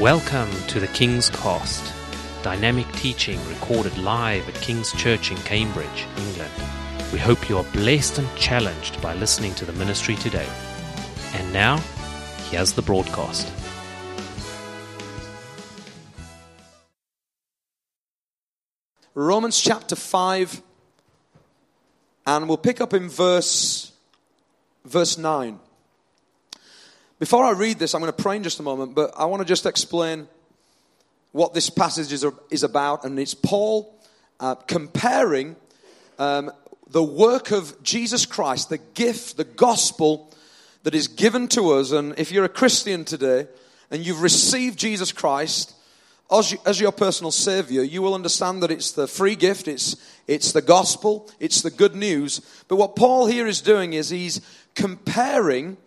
Welcome to the King's Cast, dynamic teaching recorded live at King's Church in Cambridge, England. We hope you are blessed and challenged by listening to the ministry today. And now, here's the broadcast. Romans chapter 5, and we'll pick up in verse, verse 9. Before I read this, I'm going to pray in just a moment, but I want to just explain what this passage is, is about. And it's Paul uh, comparing um, the work of Jesus Christ, the gift, the gospel that is given to us. And if you're a Christian today and you've received Jesus Christ, as, you, as your personal savior, you will understand that it's the free gift, it's, it's the gospel, it's the good news. But what Paul here is doing is he's comparing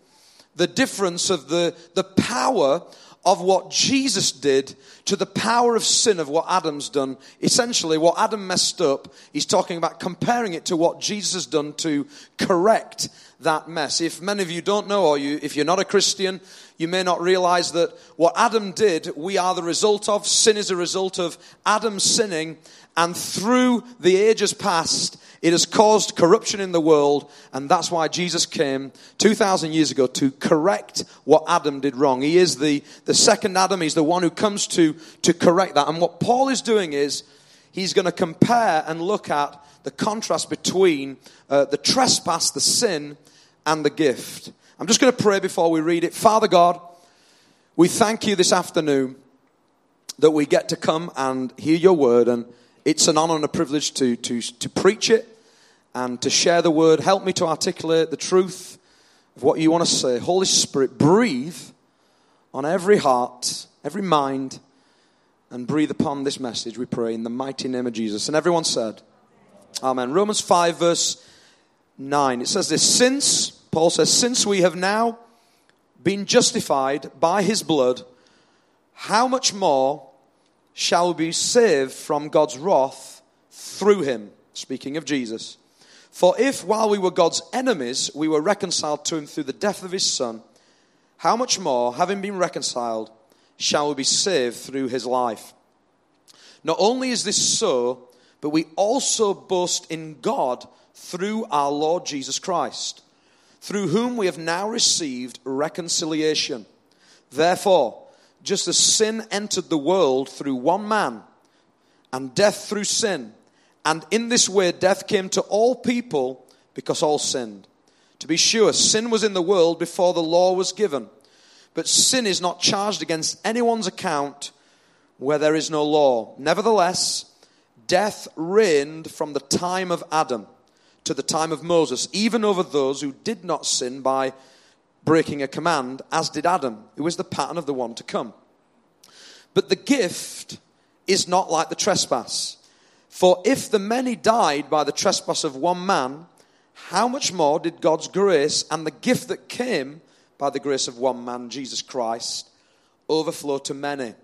the difference of the, the power of what Jesus did to the power of sin of what Adam's done. Essentially, what Adam messed up, he's talking about comparing it to what Jesus has done to correct that mess. If many of you don't know, or you, if you're not a Christian, you may not realize that what Adam did, we are the result of. Sin is a result of Adam sinning, and through the ages past, it has caused corruption in the world, and that's why Jesus came 2,000 years ago to correct what Adam did wrong. He is the, the second Adam, he's the one who comes to, to correct that. And what Paul is doing is he's going to compare and look at the contrast between uh, the trespass, the sin, and the gift. I'm just going to pray before we read it. Father God, we thank you this afternoon that we get to come and hear your word and it's an honor and a privilege to, to, to preach it and to share the word. Help me to articulate the truth of what you want to say. Holy Spirit, breathe on every heart, every mind, and breathe upon this message, we pray, in the mighty name of Jesus. And everyone said, Amen. Romans 5, verse 9. It says this Since, Paul says, since we have now been justified by his blood, how much more shall we be saved from God's wrath through him? Speaking of Jesus. For if while we were God's enemies, we were reconciled to him through the death of his son, how much more, having been reconciled, shall we be saved through his life? Not only is this so, but we also boast in God through our Lord Jesus Christ, through whom we have now received reconciliation. Therefore, just as sin entered the world through one man, and death through sin, and in this way, death came to all people because all sinned. To be sure, sin was in the world before the law was given. But sin is not charged against anyone's account where there is no law. Nevertheless, death reigned from the time of Adam to the time of Moses, even over those who did not sin by breaking a command, as did Adam, who is the pattern of the one to come. But the gift is not like the trespass. For if the many died by the trespass of one man, how much more did God's grace and the gift that came by the grace of one man, Jesus Christ, overflow to many?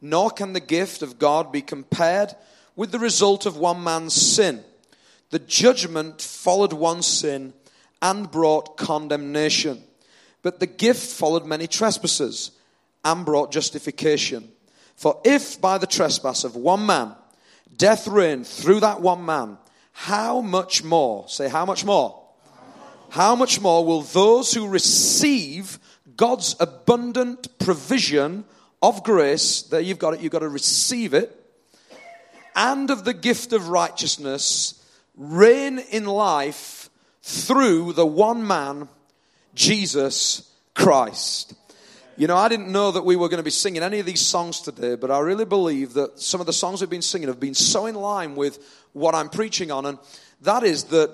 Nor can the gift of God be compared with the result of one man's sin. The judgment followed one sin and brought condemnation. But the gift followed many trespasses and brought justification. For if by the trespass of one man death reigned through that one man, how much more, say, how much more? How much more will those who receive God's abundant provision of grace, there you've got it, you've got to receive it, and of the gift of righteousness reign in life through the one man, Jesus Christ? You know, I didn't know that we were going to be singing any of these songs today, but I really believe that some of the songs we've been singing have been so in line with what I'm preaching on, and that is that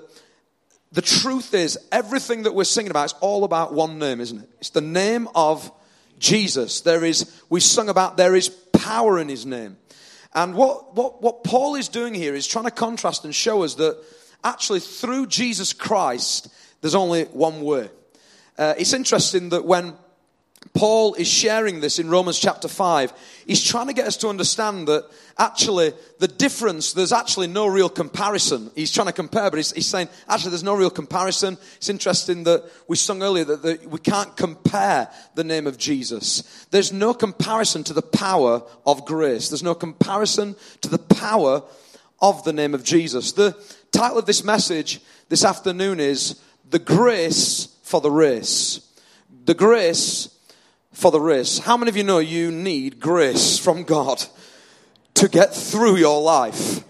the truth is everything that we're singing about is all about one name, isn't it? It's the name of Jesus. There is, we sung about there is power in his name. And what, what, what Paul is doing here is trying to contrast and show us that actually through Jesus Christ, there's only one way. Uh, it's interesting that when Paul is sharing this in Romans chapter 5. He's trying to get us to understand that actually the difference, there's actually no real comparison. He's trying to compare, but he's, he's saying actually there's no real comparison. It's interesting that we sung earlier that the, we can't compare the name of Jesus. There's no comparison to the power of grace. There's no comparison to the power of the name of Jesus. The title of this message this afternoon is The Grace for the Race. The Grace for the race. How many of you know you need grace from God to get through your life?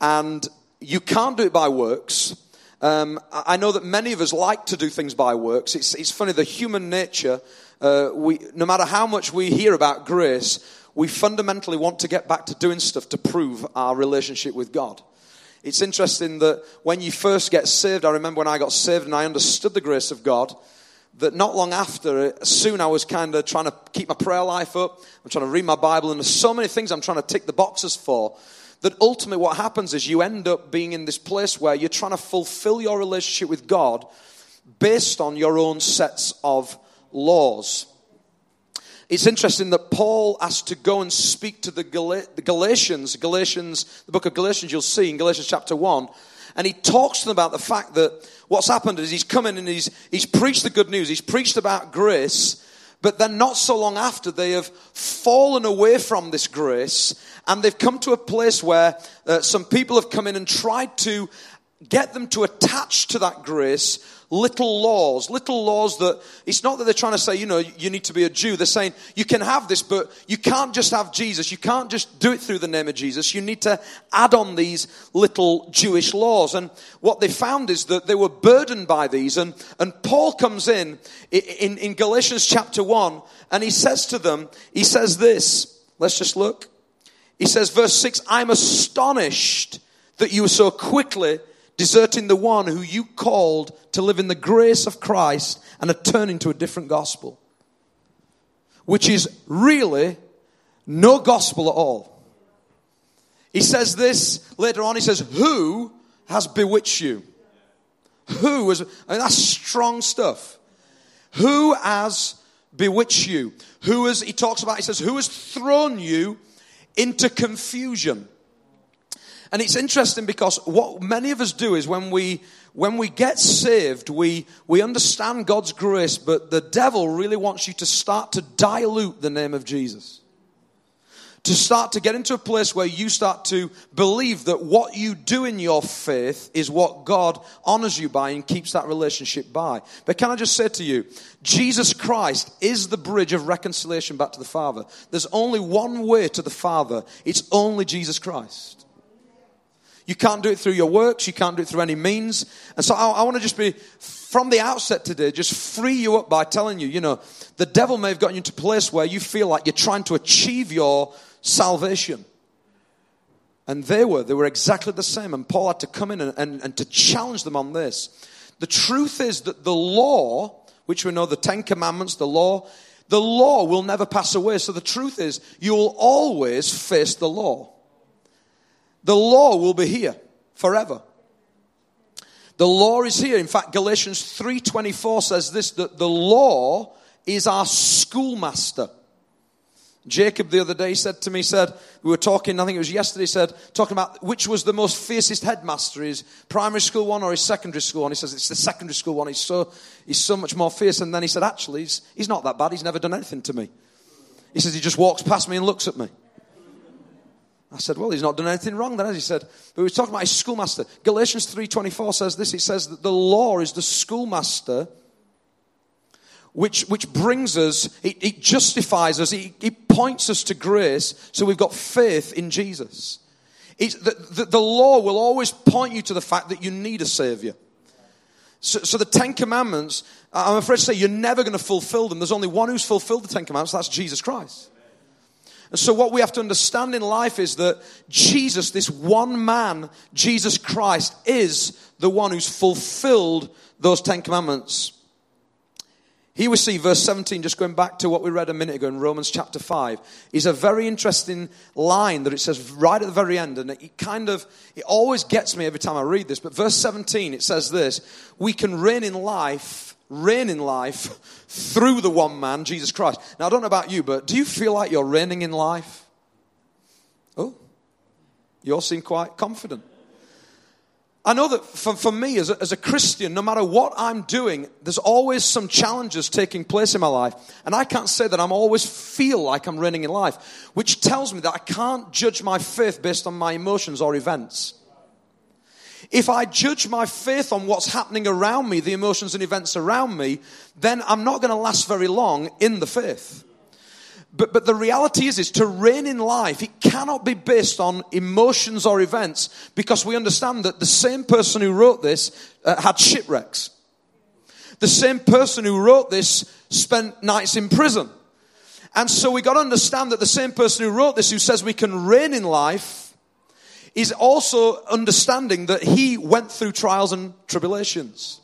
And you can't do it by works. Um, I know that many of us like to do things by works. It's, it's funny, the human nature, uh, we, no matter how much we hear about grace, we fundamentally want to get back to doing stuff to prove our relationship with God. It's interesting that when you first get saved, I remember when I got saved and I understood the grace of God, that not long after, uh, soon I was kind of trying to keep my prayer life up. I'm trying to read my Bible, and there's so many things I'm trying to tick the boxes for that ultimately what happens is you end up being in this place where you're trying to fulfill your relationship with God based on your own sets of laws. It's interesting that Paul has to go and speak to the, Galatians, Galatians, the book of Galatians, you'll see in Galatians chapter 1, and he talks to them about the fact that what's happened is he's come in and he's, he's preached the good news. He's preached about grace, but then not so long after they have fallen away from this grace and they've come to a place where uh, some people have come in and tried to get them to attach to that grace little laws, little laws that it's not that they're trying to say, you know, you need to be a Jew. They're saying you can have this, but you can't just have Jesus. You can't just do it through the name of Jesus. You need to add on these little Jewish laws. And what they found is that they were burdened by these. And, and Paul comes in, in, in Galatians chapter 1 and he says to them, he says this. Let's just look. He says, verse 6, I'm astonished that you were so quickly deserting the one who you called to live in the grace of Christ and are turning to a different gospel, which is really no gospel at all. He says this later on. He says, Who has bewitched you? Who has, I mean, that's strong stuff. Who has bewitched you? Who has, he talks about, he says, Who has thrown you into confusion? And it's interesting because what many of us do is when we, when we get saved, we, we understand God's grace, but the devil really wants you to start to dilute the name of Jesus. To start to get into a place where you start to believe that what you do in your faith is what God honors you by and keeps that relationship by. But can I just say to you, Jesus Christ is the bridge of reconciliation back to the Father. There's only one way to the Father. It's only Jesus Christ. You can't do it through your works. You can't do it through any means. And so I, I want to just be, from the outset today, just free you up by telling you, you know, the devil may have gotten you into a place where you feel like you're trying to achieve your salvation. And they were. They were exactly the same. And Paul had to come in and, and, and to challenge them on this. The truth is that the law, which we know the Ten Commandments, the law, the law will never pass away. So the truth is, you will always face the law. The law will be here forever. The law is here. In fact, Galatians 3:24 says this that the law is our schoolmaster. Jacob the other day said to me, said, we were talking, I think it was yesterday, said, talking about which was the most fiercest headmaster, his primary school one or his secondary school one. He says, it's the secondary school one. He's so, he's so much more fierce. And then he said, actually, he's, he's not that bad. He's never done anything to me. He says, he just walks past me and looks at me. I said, well, he's not done anything wrong then, as he said. But we were talking about his schoolmaster. Galatians 3.24 says this. It says that the law is the schoolmaster which, which brings us, it, it justifies us, it, it, points us to grace, so we've got faith in Jesus. The, the, the, law will always point you to the fact that you need a Savior. So, so the Ten Commandments, I'm afraid to say, you're never going to fulfill them. There's only one who's fulfilled the Ten Commandments, that's Jesus Christ. And so, what we have to understand in life is that Jesus, this one man, Jesus Christ, is the one who's fulfilled those Ten Commandments. Here we see verse 17, just going back to what we read a minute ago in Romans chapter 5, is a very interesting line that it says right at the very end. And it kind of, it always gets me every time I read this. But verse 17, it says this We can reign in life reign in life through the one man, Jesus Christ. Now, I don't know about you, but do you feel like you're reigning in life? Oh, you all seem quite confident. I know that for, for me as a, as a Christian, no matter what I'm doing, there's always some challenges taking place in my life. And I can't say that I'm always feel like I'm reigning in life, which tells me that I can't judge my faith based on my emotions or events. If I judge my faith on what's happening around me, the emotions and events around me, then I'm not going to last very long in the faith. But, but the reality is, is to reign in life, it cannot be based on emotions or events because we understand that the same person who wrote this uh, had shipwrecks. The same person who wrote this spent nights in prison. And so we got to understand that the same person who wrote this, who says we can reign in life, is also understanding that he went through trials and tribulations.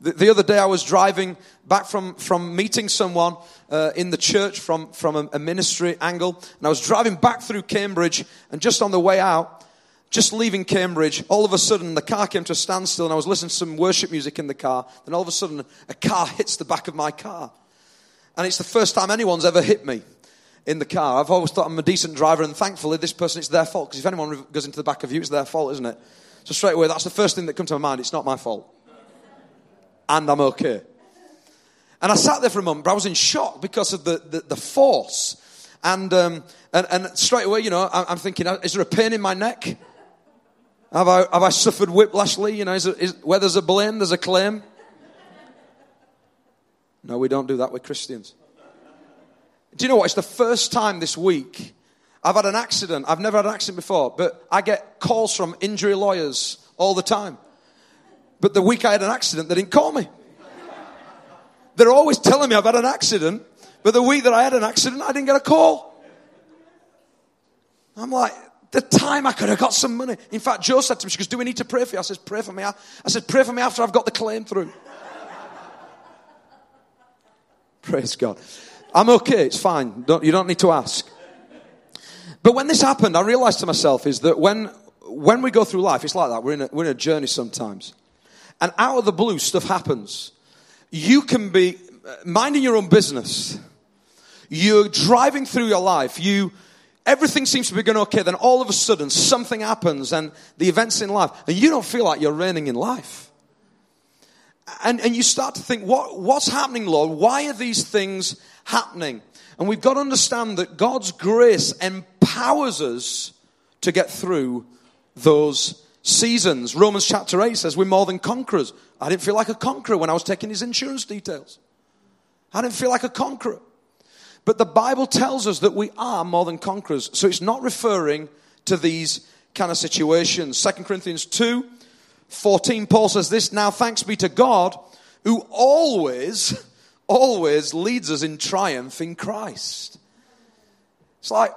The, the other day I was driving back from, from meeting someone uh, in the church from, from a, a ministry angle, and I was driving back through Cambridge, and just on the way out, just leaving Cambridge, all of a sudden the car came to a standstill and I was listening to some worship music in the car. Then all of a sudden a car hits the back of my car. And it's the first time anyone's ever hit me in the car. I've always thought I'm a decent driver and thankfully this person, it's their fault. Because if anyone goes into the back of you, it's their fault, isn't it? So straight away, that's the first thing that comes to my mind. It's not my fault and I'm okay. And I sat there for a moment, but I was in shock because of the, the, the force. And, um, and, and straight away, you know, I'm thinking, uh, is there a pain in my neck? Have I, have I suffered whiplashly? You know, is, is, where there's a blame, there's a claim. No, we don't do that with Christians. Do you know what? It's the first time this week I've had an accident. I've never had an accident before, but I get calls from injury lawyers all the time. But the week I had an accident, they didn't call me. They're always telling me I've had an accident, but the week that I had an accident, I didn't get a call. I'm like, the time I could have got some money. In fact, Joe said to me, she goes, Do we need to pray for you? I said, Pray for me. I said, Pray for me after I've got the claim through. Praise God. I'm okay, it's fine. Don't, you don't need to ask. But when this happened, I realized to myself is that when, when we go through life, it's like that. We're in a, we're in a journey sometimes. And out of the blue, stuff happens. You can be uh, minding your own business. You're driving through your life. You, everything seems to be going okay. Then all of a sudden, something happens and the events in life, and you don't feel like you're reigning in life. And, and you start to think, what, what's happening, Lord? Why are these things happening? And we've got to understand that God's grace empowers us to get through those seasons. Romans chapter 8 says we're more than conquerors. I didn't feel like a conqueror when I was taking his insurance details. I didn't feel like a conqueror. But the Bible tells us that we are more than conquerors. So it's not referring to these kind of situations. 2 Corinthians 2 14, Paul says this Now thanks be to God who always, always leads us in triumph in Christ. It's like,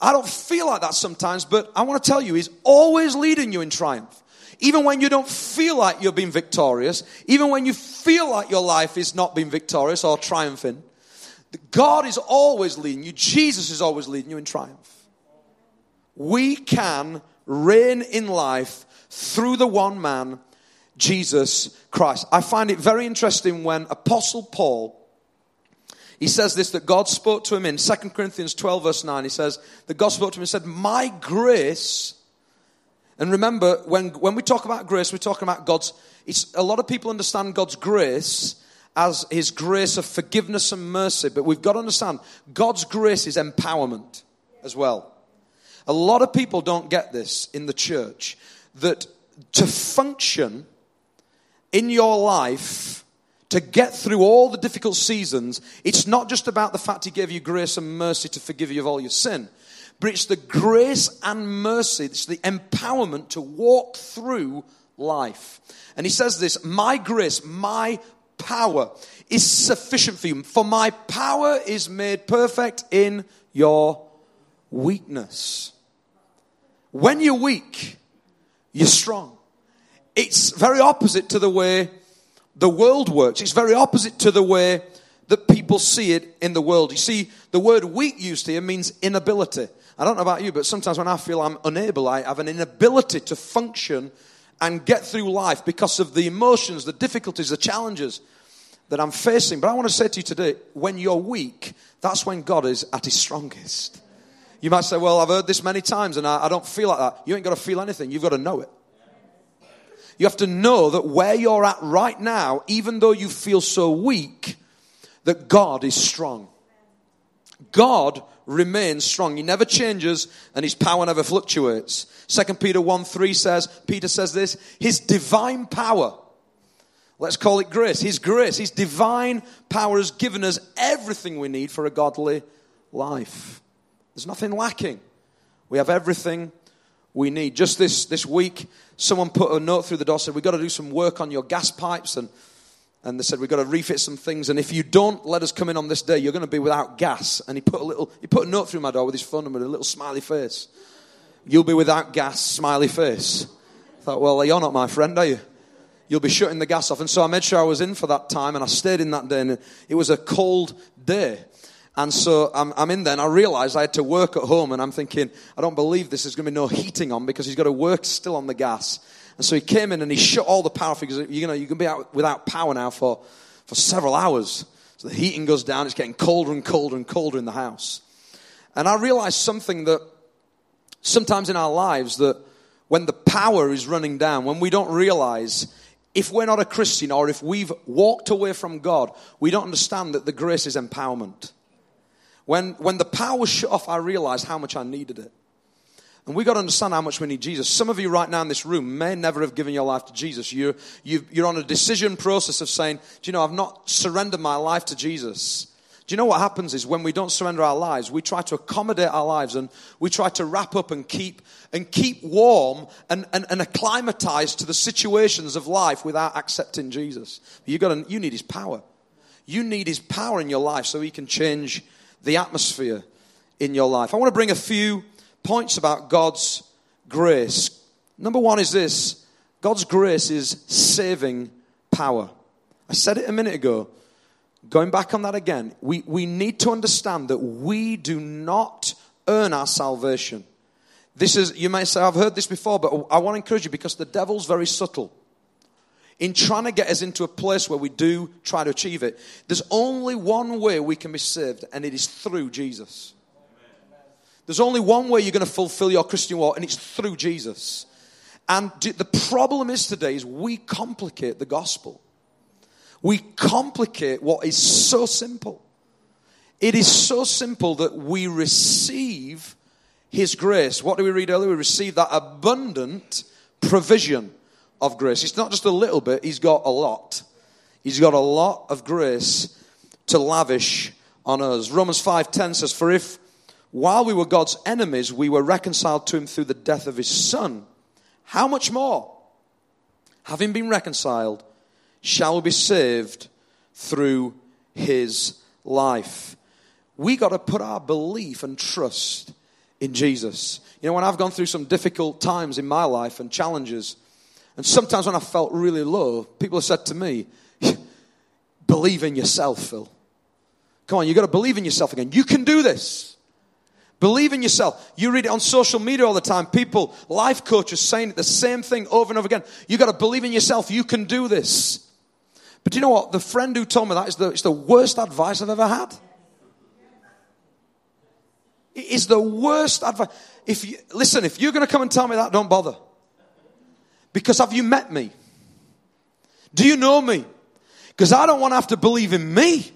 I don't feel like that sometimes, but I want to tell you, He's always leading you in triumph. Even when you don't feel like you're being victorious, even when you feel like your life is not being victorious or triumphing, God is always leading you. Jesus is always leading you in triumph. We can reign in life through the one man, Jesus Christ. I find it very interesting when Apostle Paul he says this that God spoke to him in 2 Corinthians 12, verse 9. He says that God spoke to him and said, My grace. And remember, when, when we talk about grace, we're talking about God's. It's, a lot of people understand God's grace as his grace of forgiveness and mercy, but we've got to understand God's grace is empowerment as well. A lot of people don't get this in the church that to function in your life to get through all the difficult seasons, it's not just about the fact He gave you grace and mercy to forgive you of all your sin, but it's the grace and mercy, it's the empowerment to walk through life. And He says this My grace, my power is sufficient for you, for my power is made perfect in your weakness. When you're weak, you're strong. It's very opposite to the way the world works. It's very opposite to the way that people see it in the world. You see, the word weak used here means inability. I don't know about you, but sometimes when I feel I'm unable, I have an inability to function and get through life because of the emotions, the difficulties, the challenges. that I'm facing. But I want to say to you today when you're weak, that's when God is at his strongest. You might say, Well, I've heard this many times and I, I don't feel like that. You ain't got to feel anything, you've got to know it. You have to know that where you're at right now, even though you feel so weak, that God is strong. God remains strong. He never changes and his power never fluctuates. 2 Peter 1 3 says, Peter says this, his divine power, let's call it grace, his grace, his divine power has given us everything we need for a godly life. There's nothing lacking. We have everything we need. Just this, this week, someone put a note through the door, said, We've got to do some work on your gas pipes. And, and they said, We've got to refit some things. And if you don't let us come in on this day, you're going to be without gas. And he put a little, he put a note through my door with his phone number, a little smiley face. You'll be without gas, smiley face. I thought, Well, you're not my friend, are you? You'll be shutting the gas off. And so I made sure I was in for that time, and I stayed in that day. And it was a cold day. And so I'm, I'm, in there and I realized I had to work at home and I'm thinking, I don't believe this is going to be no heating on because he's got to work still on the gas. And so he came in and he shut all the power because you know, you can be out without power now for, for several hours. So the heating goes down, it's getting colder and colder and colder in the house. And I realized something that sometimes in our lives that when the power is running down, when we don't realize if we're not a Christian or if we've walked away from God, we don't understand that the grace is empowerment. When, when the power was shut off, I realized how much I needed it. And we got to understand how much we need Jesus. Some of you right now in this room may never have given your life to Jesus. You're, you are on a decision process of saying, Do you know, I've not surrendered my life to Jesus. Do you know what happens is when we don't surrender our lives, we try to accommodate our lives and we try to wrap up and keep and keep warm and, and, and acclimatize to the situations of life without accepting Jesus. You got you need his power. You need his power in your life so he can change the atmosphere in your life. I want to bring a few points about God's grace. Number one is this God's grace is saving power. I said it a minute ago. Going back on that again, we, we need to understand that we do not earn our salvation. This is, you may say, I've heard this before, but I want to encourage you because the devil's very subtle in trying to get us into a place where we do try to achieve it. There's only one way we can be saved, and it is through Jesus. There's only one way you're going to fulfill your Christian walk, and it's through Jesus. And the problem is today is we complicate the gospel. We complicate what is so simple. It is so simple that we receive His grace. What do we read earlier? We receive that abundant provision of grace. It's not just a little bit, he's got a lot. He's got a lot of grace to lavish on us. Romans 5:10 says, "For if while we were God's enemies, we were reconciled to him through the death of his son, how much more, having been reconciled, shall we be saved through his life?" We got to put our belief and trust in Jesus. You know, when I've gone through some difficult times in my life and challenges, and sometimes when I felt really low, people said to me, Believe in yourself, Phil. Come on, you've got to believe in yourself again. You can do this. Believe in yourself. You read it on social media all the time. People, life coaches saying the same thing over and over again. You've got to believe in yourself. You can do this. But do you know what? The friend who told me that is the, it's the worst advice I've ever had. It is the worst advice. If you, listen, if you're going to come and tell me that, don't bother. Because have you met me? Do you know me? Because I don't want to have to believe in me.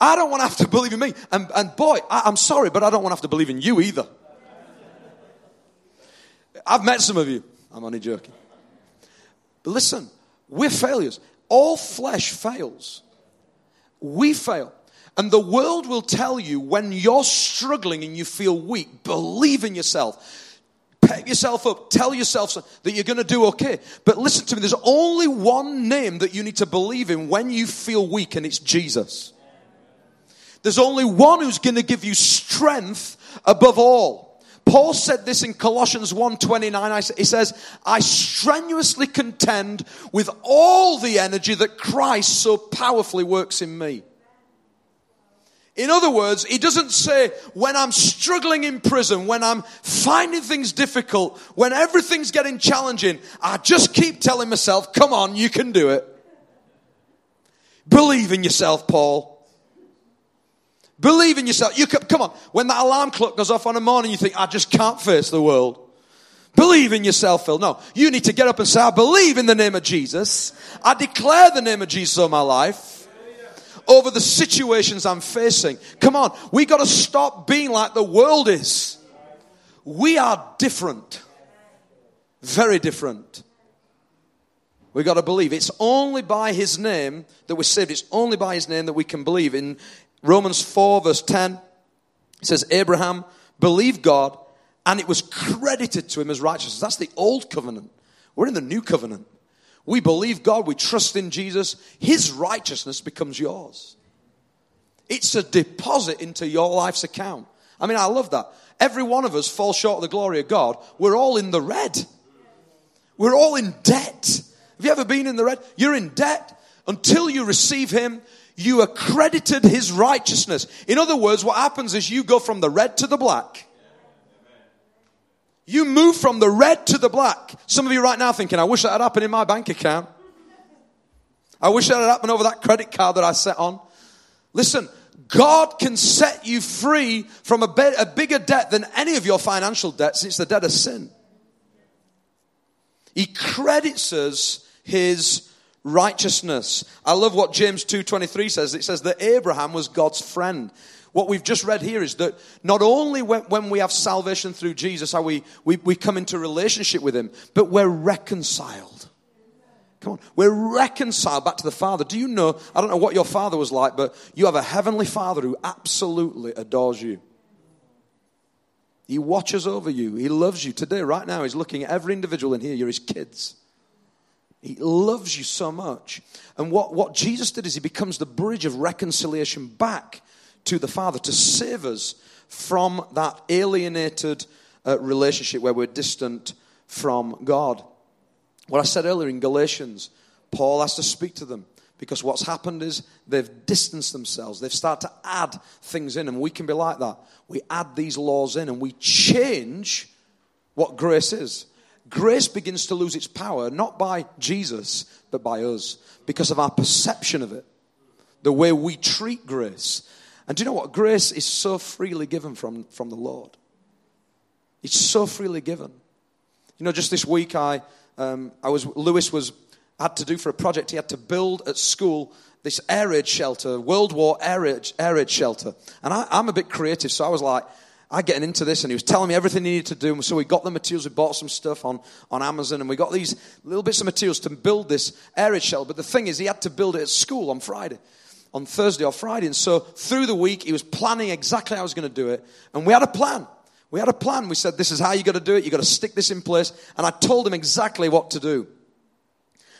I don't want to have to believe in me. And, and boy, I, am sorry, but I don't want to have to believe in you either. I've met some of you. I'm only joking. But listen, we're failures. All flesh fails. We fail. And the world will tell you when you're struggling and you feel weak, believe in yourself pep yourself up, tell yourself that you're going to do okay. But listen to me, there's only one name that you need to believe in when you feel weak, and it's Jesus. There's only one who's going to give you strength above all. Paul said this in Colossians 1:29. He says, "I strenuously contend with all the energy that Christ so powerfully works in me." In other words, he doesn't say, when I'm struggling in prison, when I'm finding things difficult, when everything's getting challenging, I just keep telling myself, come on, you can do it. Believe in yourself, Paul. Believe in yourself. You come on. When that alarm clock goes off on a morning, you think, I just can't face the world. Believe in yourself, Phil. No, you need to get up and say, I believe in the name of Jesus. I declare the name of Jesus over my life, over the situations I'm facing. Come on, we got to stop being like the world is. We are different, very different. We got to believe. It's only by His name that we're saved. It's only by His name that we can believe. In Romans 4, verse 10, it says, Abraham believed God and it was credited to him as righteousness. That's the old covenant. We're in the new covenant. We believe God, we trust in Jesus, his righteousness becomes yours. It's a deposit into your life's account. I mean, I love that. Every one of us falls short of the glory of God. We're all in the red. We're all in debt. Have you ever been in the red? You're in debt until you receive him. You accredited his righteousness. In other words, what happens is you go from the red to the black. You move from the red to the black. Some of you right now thinking, I wish that had happened in my bank account. I wish that had happened over that credit card that I set on. Listen, God can set you free from a, be- a bigger debt than any of your financial debts. It's the debt of sin. He credits us his righteousness. I love what James 2:23 says. It says that Abraham was God's friend. What we've just read here is that not only when, when we have salvation through Jesus are we, we, we come into relationship with him, but we're reconciled. Come on. We're reconciled back to the Father. Do you know? I don't know what your father was like, but you have a heavenly Father who absolutely adores you. He watches over you. He loves you. Today, right now, he's looking at every individual in here. You're his kids. He loves you so much. And what, what Jesus did is he becomes the bridge of reconciliation back to the Father to save us from that alienated uh, relationship where we're distant from God. What I said earlier in Galatians, Paul has to speak to them because what's happened is they've distanced themselves. They've started to add things in, and we can be like that. We add these laws in and we change what grace is. Grace begins to lose its power, not by Jesus, but by us, because of our perception of it, the way we treat grace. And do you know what? Grace is so freely given from, from the Lord. It's so freely given. You know, just this week, I, um, I was, Lewis was, had to do for a project, he had to build at school this air raid shelter, World War air raid, air raid shelter. And I, I'm a bit creative, so I was like, I getting into this, and he was telling me everything he needed to do. So we got the materials. We bought some stuff on, on Amazon, and we got these little bits of materials to build this air raid shelter. But the thing is, he had to build it at school on Friday on Thursday or Friday. And so through the week, he was planning exactly how I was going to do it. And we had a plan. We had a plan. We said, this is how you got to do it. You got to stick this in place. And I told him exactly what to do.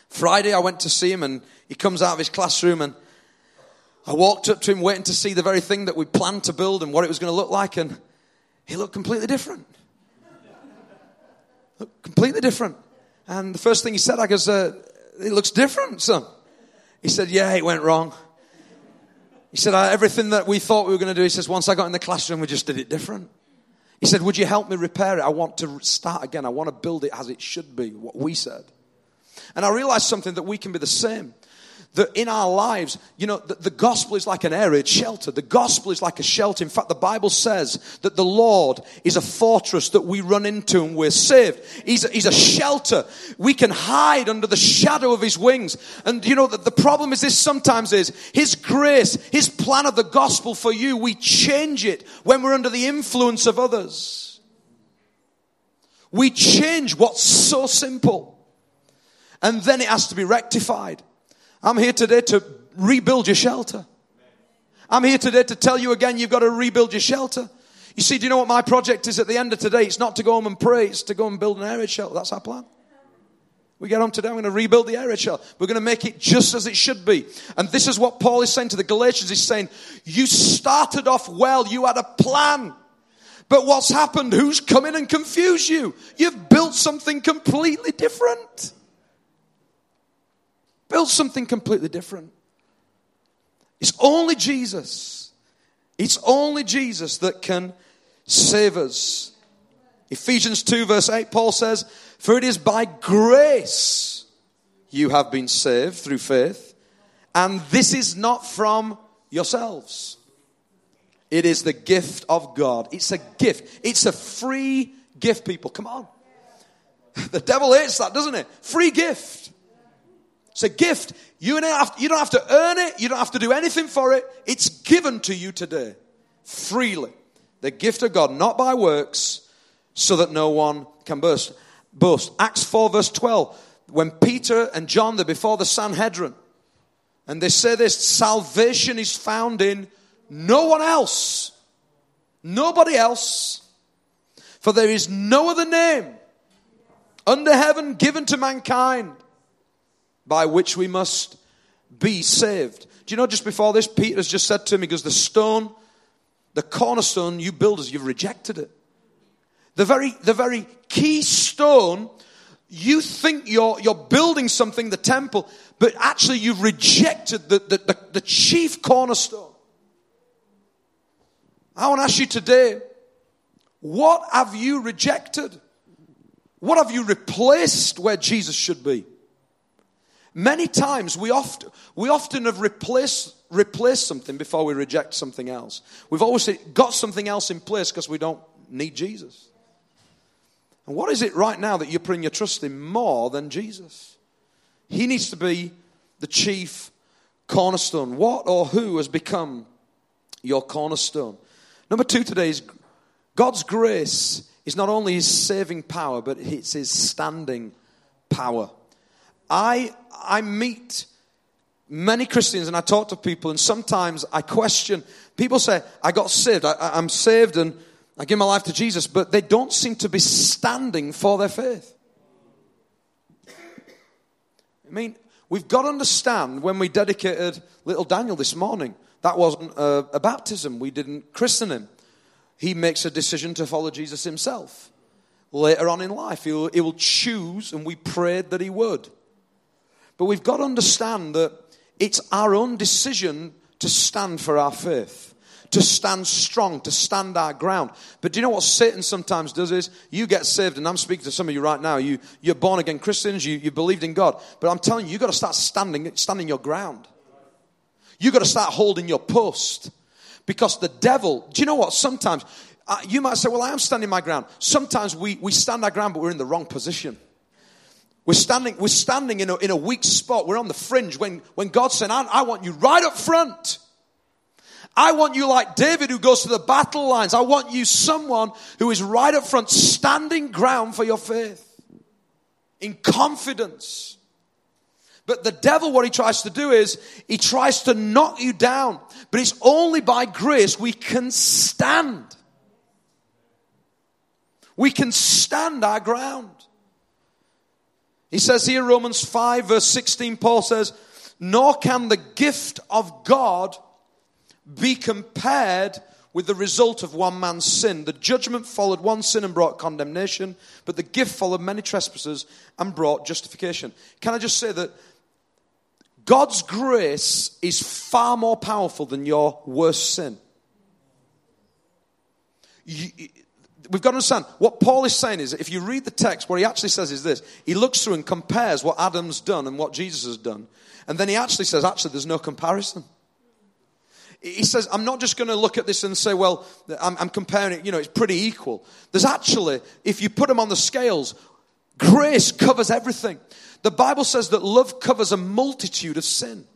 Friday, I went to see him and he comes out of his classroom and I walked up to him waiting to see the very thing that we planned to build and what it was going to look like. And he looked completely different. Looked completely different. And the first thing he said, I goes, uh, it looks different, son. He said, yeah, it went wrong. He said, uh, everything that we thought we were going to do, he says, once I got in the classroom, we just did it different. He said, would you help me repair it? I want to start again. I want to build it as it should be, what we said. And I realized something that we can be the same that in our lives, you know, the, the, gospel is like an raid shelter. The gospel is like a shelter. In fact, the Bible says that the Lord is a fortress that we run into and we're saved. He's a, he's a shelter. We can hide under the shadow of his wings. And you know, the, the problem is this sometimes is his grace, his plan of the gospel for you, we change it when we're under the influence of others. We change what's so simple. And then it has to be rectified. I'm here today to rebuild your shelter. I'm here today to tell you again, you've got to rebuild your shelter. You see, do you know what my project is at the end of today? It's not to go home and pray, it's to go and build an air raid shelter. That's our plan. We get home today, I'm going to rebuild the air raid shelter. We're going to make it just as it should be. And this is what Paul is saying to the Galatians. He's saying, you started off well, you had a plan. But what's happened? Who's come in and confused you? You've built something completely different. Build something completely different. It's only Jesus. It's only Jesus that can save us. Ephesians 2, verse 8, Paul says, For it is by grace you have been saved through faith, And this is not from yourselves. It is the gift of God. It's a gift. It's a free gift, people. Come on. The devil hates that, doesn't it? Free gift. It's a gift. You don't, have, you don't have to earn it. You don't have to do anything for it. It's given to you today. Freely. The gift of God, not by works, so that no one can boast. boast. Acts 4 verse 12. When Peter and John, they're before the Sanhedrin, and they say this, salvation is found in no one else. Nobody else. For there is no other name under heaven given to mankind by which we must be saved. Do you know, just before this, Peter has just said to me, because the stone, the cornerstone, you builders, you've rejected it. The very, the very keystone, you think you're, you're building something, the temple, but actually you've rejected the, the, the, the chief cornerstone. I want to ask you today, what have you rejected? What have you replaced where Jesus should be? Many times we often, we often have replaced, replaced something before we reject something else. We've always got something else in place because we don't need Jesus. And what is it right now that you're putting your trust in more than Jesus? He needs to be the chief cornerstone. What or who has become your cornerstone? Number two today is God's grace is not only his saving power, but it's his standing power. I, I meet many Christians and I talk to people, and sometimes I question. People say, I got saved, I, I'm saved, and I give my life to Jesus, but they don't seem to be standing for their faith. I mean, we've got to understand when we dedicated little Daniel this morning, that wasn't a, a baptism. We didn't christen him he makes a decision to follow Jesus himself. Later on in life, he will, he will choose, and we prayed that he would. But we've got to understand that it's our own decision to stand for our faith, to stand strong, to stand our ground. But do you know what Satan sometimes does is you get saved, and I'm speaking to some of you right now. You, you're born again Christians, you, you believed in God. But I'm telling you, you've got to start standing, standing your ground. You've got to start holding your post. Because the devil, do you know what? Sometimes uh, you might say, Well, I am standing my ground. Sometimes we, we stand our ground, but we're in the wrong position. We're standing, we're standing in a, in a weak spot. We're on the fringe when, when God said, I, I want you right up front. I want you like David who goes to the battle lines. I want you someone who is right up front, standing ground for your faith in confidence. But the devil, what he tries to do is he tries to knock you down. But it's only by grace we can stand. We can stand our ground. He says here, Romans 5, verse 16, Paul says, Nor can the gift of God be compared with the result of one man's sin. The judgment followed one sin and brought condemnation, but the gift followed many trespasses and brought justification. Can I just say that God's grace is far more powerful than your worst sin. You, we've got to understand what Paul is saying is if you read the text, what he actually says is this he looks through and compares what Adam's done and what Jesus has done. And then he actually says, actually, there's no comparison. He says, I'm not just going to look at this and say, well, I'm, I'm comparing it, you know, it's pretty equal. There's actually, if you put them on the scales, grace covers everything. The Bible says that love covers a multitude of sin.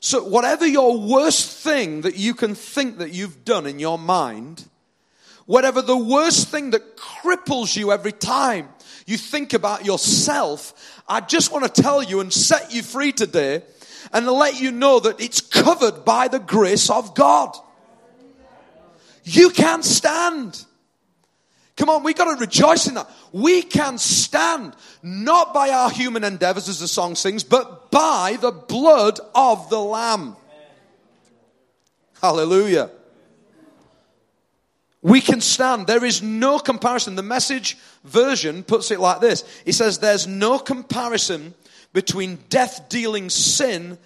So, whatever your worst thing that you can think that you've done in your mind, whatever the worst thing that cripples you every time you think about yourself, I just want to tell you and set you free today and let you know that it's covered by the grace of God. You can't stand. Come on, we got to rejoice in that. We can stand not by our human endeavors, as the song sings, but by the blood of the Lamb. Hallelujah. We can stand. There is no comparison. The message version puts it like this It says, There's no comparison between death dealing sin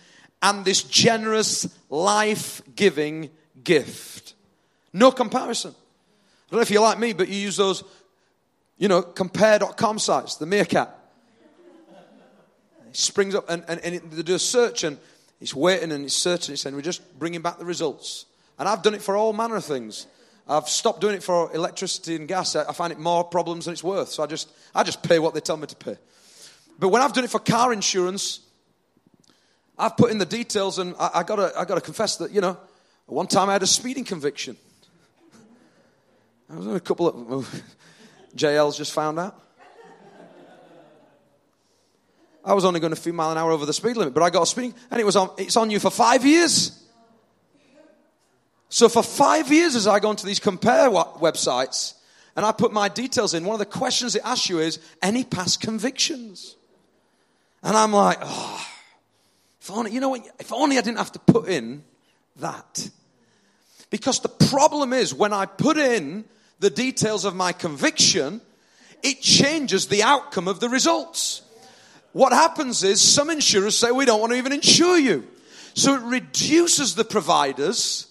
and this generous, life giving gift. No comparison. I don't know if you're like me, but you use those, you know, compare.com sites, the meerkat. He springs up and, and, and it- they do a search and he's waiting and he's searching. He's saying, We're just bringing back the results. And I've done it for all manner of things. I've stopped doing it for electricity and gas. I find it more problems than it's worth. So I just, I just pay what they tell me to pay. But when I've done it for car insurance, I've put in the details and I, I, gotta, I gotta confess that, you know, one time I had a speeding conviction. I was in a couple of, JL's just found out. I was only going a few mile an hour over the speed limit, but I got a speeding, and it was on, it's on you for five years. So for five years, as I go onto these compare websites, and I put my details in, one of the questions it asks you is, any past convictions? And I'm like, oh, if only, you know what, if only I didn't have to put in that. Because the problem is, when I put in the details of my conviction, it changes the outcome of the results. What happens is some insurers say, we don't want to even insure you. So it reduces the providers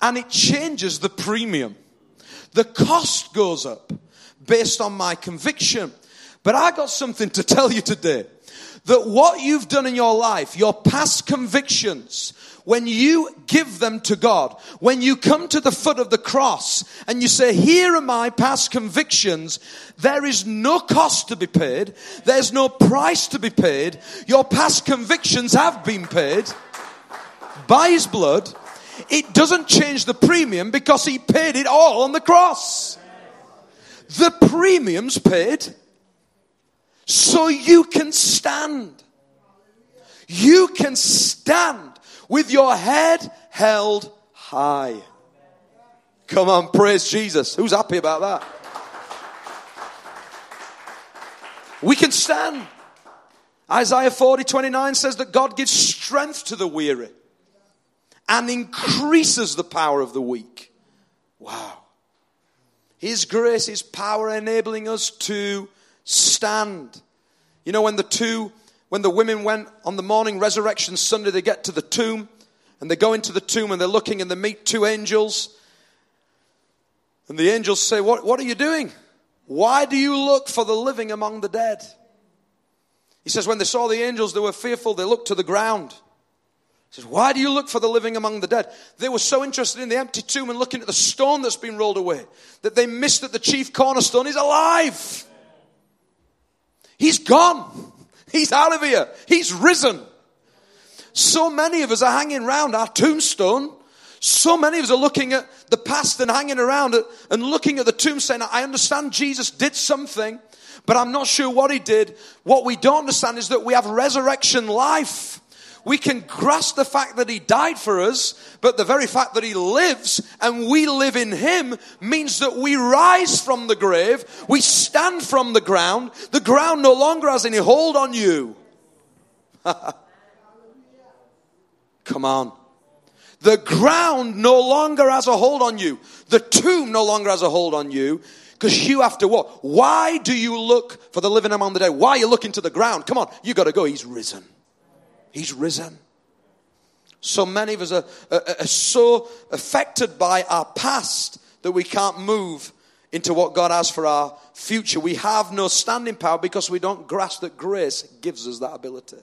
and it changes the premium. The cost goes up based on my conviction. But I got something to tell you today that what you've done in your life, your past convictions, when you give them to God, when you come to the foot of the cross and you say, here are my past convictions, there is no cost to be paid. There's no price to be paid. Your past convictions have been paid by his blood. It doesn't change the premium because he paid it all on the cross. The premium's paid so you can stand. You can stand with your head held high. Come on, praise Jesus. Who's happy about that? We can stand. Isaiah 40, 29 says that God gives strength to the weary and increases the power of the weak. Wow. His grace, His power enabling us to stand. You know, when the two, when the women went on the morning resurrection Sunday, they get to the tomb and they go into the tomb and they're looking and they meet two angels. And the angels say, What, what are you doing? Why do you look for the living among the dead? He says, When they saw the angels, they were fearful. They looked to the ground. Says, Why do you look for the living among the dead? They were so interested in the empty tomb and looking at the stone that's been rolled away that they missed that the chief cornerstone is alive. He's gone. He's out of here. He's risen. So many of us are hanging around our tombstone. So many of us are looking at the past and hanging around and looking at the tomb saying, I understand Jesus did something, but I'm not sure what he did. What we don't understand is that we have resurrection life. We can grasp the fact that he died for us, but the very fact that he lives and we live in him means that we rise from the grave, we stand from the ground, the ground no longer has any hold on you. Come on. The ground no longer has a hold on you. The tomb no longer has a hold on you. Because you have to what? Why do you look for the living among the dead? Why are you looking to the ground? Come on, you got to go. He's risen. He's risen. So many of us are, are, are so affected by our past that we can't move into what God has for our future. We have no standing power because we don't grasp that grace gives us that ability.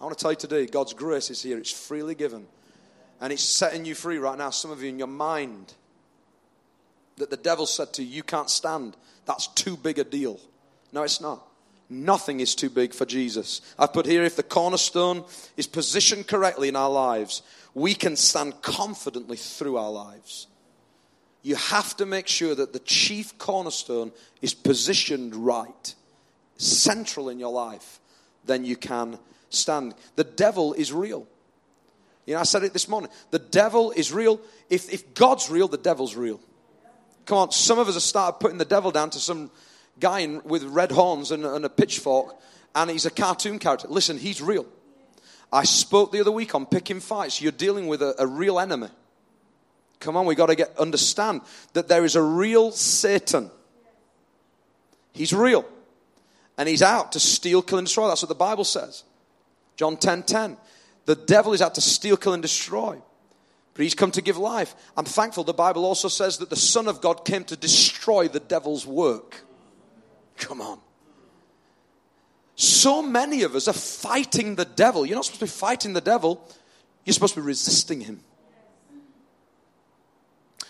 I want to tell you today, God's grace is here. It's freely given. And it's setting you free right now. Some of you in your mind that the devil said to you, you can't stand. That's too big a deal. No, it's not. Nothing is too big for Jesus. I've put here if the cornerstone is positioned correctly in our lives, we can stand confidently through our lives. You have to make sure that the chief cornerstone is positioned right, central in your life. Then you can stand. The devil is real. You know, I said it this morning. The devil is real. If, if God's real, the devil's real. Come on, some of us have started putting the devil down to some guy in, with red horns and, and a pitchfork, and he's a cartoon character. Listen, he's real. I spoke the other week on picking fights. You're dealing with a, a real enemy. Come on, we got to get understand that there is a real Satan. He's real, and he's out to steal, kill, and destroy. That's what the Bible says. John 10 10. The devil is out to steal, kill, and destroy. But he's come to give life. I'm thankful the Bible also says that the Son of God came to destroy the devil's work. Come on. So many of us are fighting the devil. You're not supposed to be fighting the devil, you're supposed to be resisting him.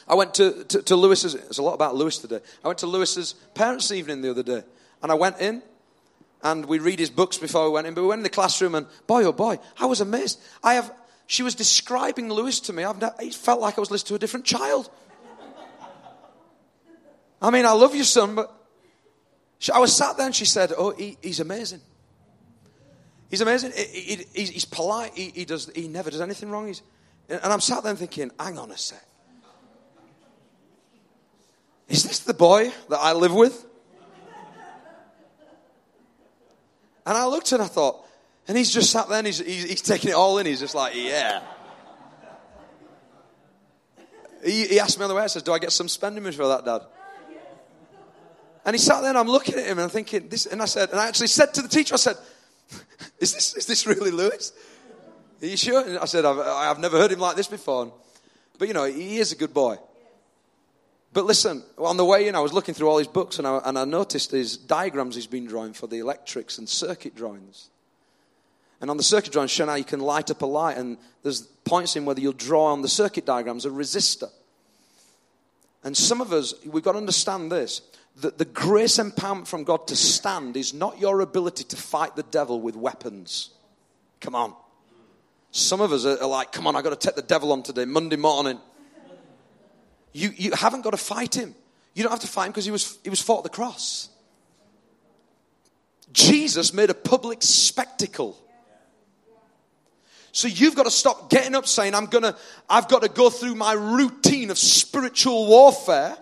I went to, to, to Lewis's, it's a lot about Lewis today. I went to Lewis's parents' evening the other day, and I went in, and we read his books before we went in, but we went in the classroom, and boy, oh boy, I was amazed. I have, she was describing Lewis to me. I've, it felt like I was listening to a different child. I mean, I love you, son, but she, I was sat there and she said, Oh, he, he's amazing. He's amazing. He, he, he's polite. He, does, he never does anything wrong. He's, and I'm sat there thinking, Hang on a sec. Is this the boy that I live with? And I looked and I thought, and he's just sat there and he's, he's, he's taking it all in. He's just like, yeah. He, he, asked me on the way, I said, Do I get some spending money for that, Dad? And he sat there and I'm looking at him and I'm thinking, this, and I said, and I actually said to the teacher, I said, Is this, is this really Lewis? Are you sure? And I said, I've, I've never heard him like this before. But you know, he is a good boy. But listen, on the way in, I was looking through all his books and I, and I noticed his diagrams he's been drawing for the electrics and circuit drawings. And on the circuit drawings, show how you can light up a light, and there's points in whether you'll draw on the circuit diagrams a resistor. And some of us, we've got to understand this that the grace empowerment from God to stand is not your ability to fight the devil with weapons. Come on. Some of us are like, come on, I've got to take the devil on today, Monday morning. You, you haven't got to fight him. You don't have to fight him because he was, he was fought at the cross. Jesus made a public spectacle. So you've got to stop getting up saying, I'm gonna, I've got to go through my routine of spiritual warfare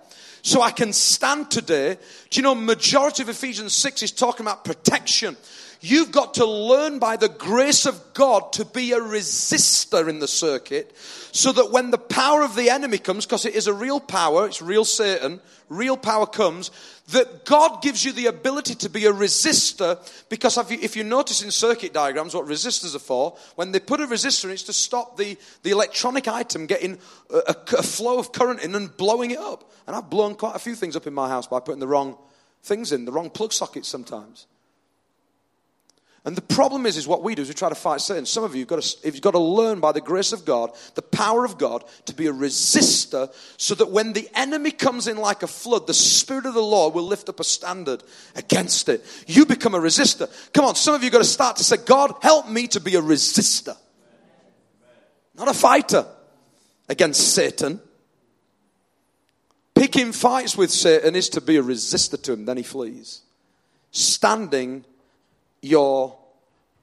so I can stand today. Do you know, majority of Ephesians 6 is talking about protection. You've got to learn by the grace of God to be a resistor in the circuit so that when the power of the enemy comes, because it is a real power, it's real Satan, real power comes, that God gives you the ability to be a resistor because if you, notice in circuit diagrams what resistors are for, when they put a resistor in, it's to stop the, the electronic item getting a, a, a flow of current in and blowing it up. And I've blown quite a few things up in my house by putting the wrong things in, the wrong plug sockets sometimes. And the problem is, is what we do is we try to fight Satan. Some of you have got to, you've got to learn by the grace of God, the power of God, to be a resistor so that when the enemy comes in like a flood, the Spirit of the Lord will lift up a standard against it. You become a resistor. Come on, some of you have got to start to say, God, help me to be a resistor. Not a fighter against Satan. Picking fights with Satan is to be a resistor to him, then he flees. Standing your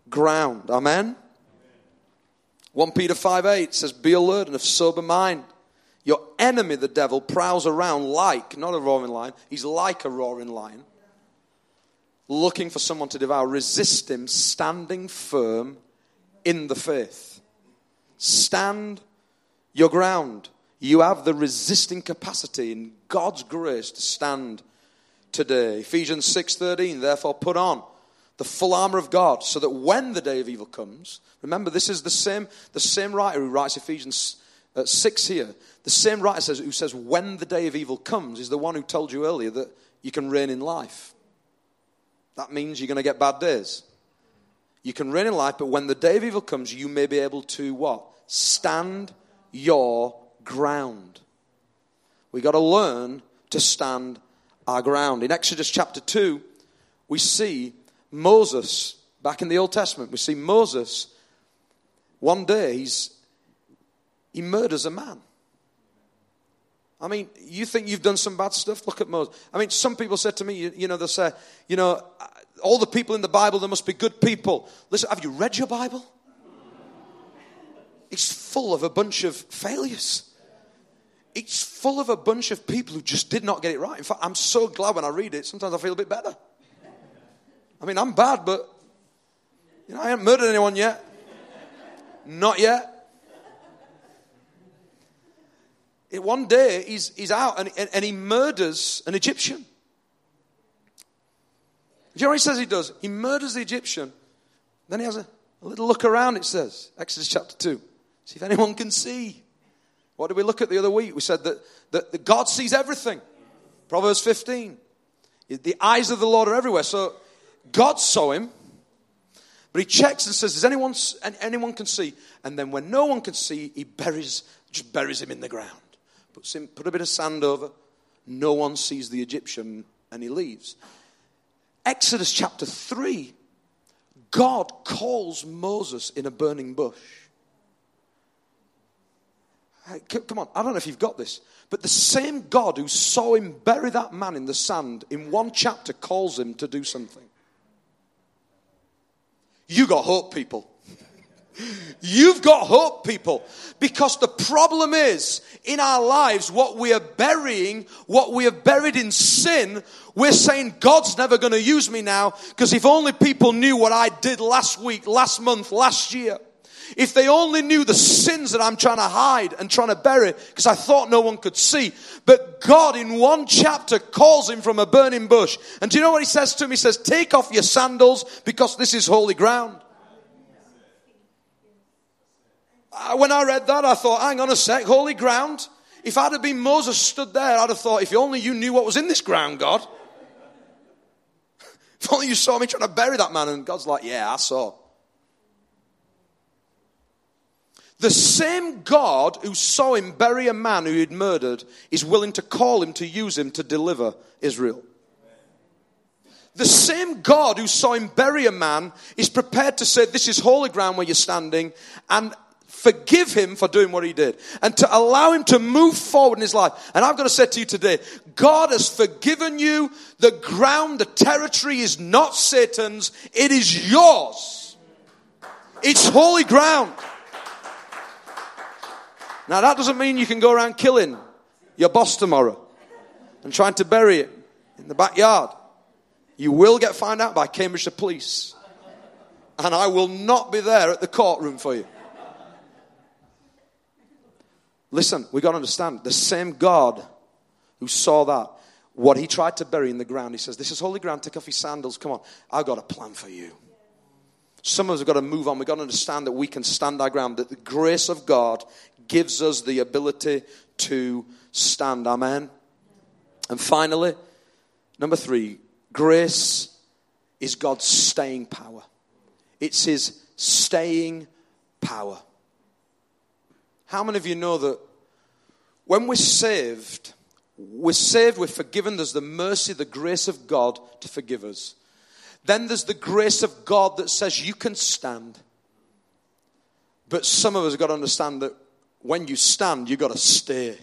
ground. Amen? 1 Peter 5 8 says, Be alert and of sober mind. Your enemy, the devil, prowls around like, not a roaring lion, he's like a roaring lion, looking for someone to devour. Resist him, standing firm in the faith. Stand your ground. You have the resisting capacity in God's grace to stand today. Ephesians 6:13 therefore put on the full armor of God, so that when the day of evil comes, remember this is the same, the same writer who writes Ephesians uh, 6 here. The same writer says, who says, when the day of evil comes, is the one who told you earlier that you can reign in life. That means you're going to get bad days. You can reign in life, but when the day of evil comes, you may be able to what? Stand your ground. We got to learn to stand our ground. In Exodus chapter 2, we see Moses, back in the Old Testament, we see Moses, one day he's, he murders a man. I mean, you think you've done some bad stuff? Look at Moses. I mean, some people said to me, you, you know, they'll say, you know, all the people in the Bible, there must be good people. Listen, have you read your Bible? It's full of a bunch of failures. It's full of a bunch of people who just did not get it right. In fact, I'm so glad when I read it, sometimes I feel a bit better. I mean, I'm bad, but you know, I haven't murdered anyone yet. Not yet. It, one day he's, he's out and, and, and he murders an Egyptian. Do you know what he says he does? He murders the Egyptian. Then he has a, a little look around, it says. Exodus chapter 2. See if anyone can see. What did we look at the other week? We said that, that, that God sees everything. Proverbs 15. The eyes of the Lord are everywhere. So God saw him, But he checks and says, Does anyone, anyone can see? And then when no one can see, he buries, just buries him in the ground. Puts him, put a bit of sand over. No one sees the Egyptian and he leaves. Exodus chapter 3, God calls Moses in a burning bush. Come on, I don't know if you've got this, but the same God who saw him bury that man in the sand in one chapter calls him to do something. You got hope, people. You've got hope, people. Because the problem is, in our lives, what we are burying, what we have buried in sin, we're saying, God's never going to use me now, because if only people knew what I did last week, last month, last year. If they only knew the sins that I'm trying to hide and trying to bury because I thought no one could see. But God in one chapter calls him from a burning bush. And do you know what he says to him? He says, take off your sandals because this is holy ground. Uh, when I read that, I thought, hang on a sec, holy ground. If I'd have been Moses stood there, I'd have thought, if only you knew what was in this ground, God. if only you saw me trying to bury that man. And God's like, yeah, I saw. The same God who saw him bury a man who he'd murdered is willing to call him to use him to deliver Israel. The same God who saw him bury a man is prepared to say, This is holy ground where you're standing, and forgive him for doing what he did, and to allow him to move forward in his life. And I've got to say to you today, God has forgiven you. The ground, the territory is not Satan's, it is yours. It's holy ground. Now, that doesn't mean you can go around killing your boss tomorrow and trying to bury it in the backyard. You will get found out by Cambridgeshire Police. And I will not be there at the courtroom for you. Listen, we got to understand the same God who saw that, what he tried to bury in the ground, he says, This is holy ground, take off your sandals. Come on, I've got a plan for you. Some of us have got to move on. We've got to understand that we can stand our ground, that the grace of God gives us the ability to stand. Amen. And finally, number three, grace is God's staying power. It's His staying power. How many of you know that when we're saved, we're saved, we're forgiven, there's the mercy, the grace of God to forgive us. Then there's the grace of God that says you can stand. But some of us have got to understand that when you stand, you've got to stay.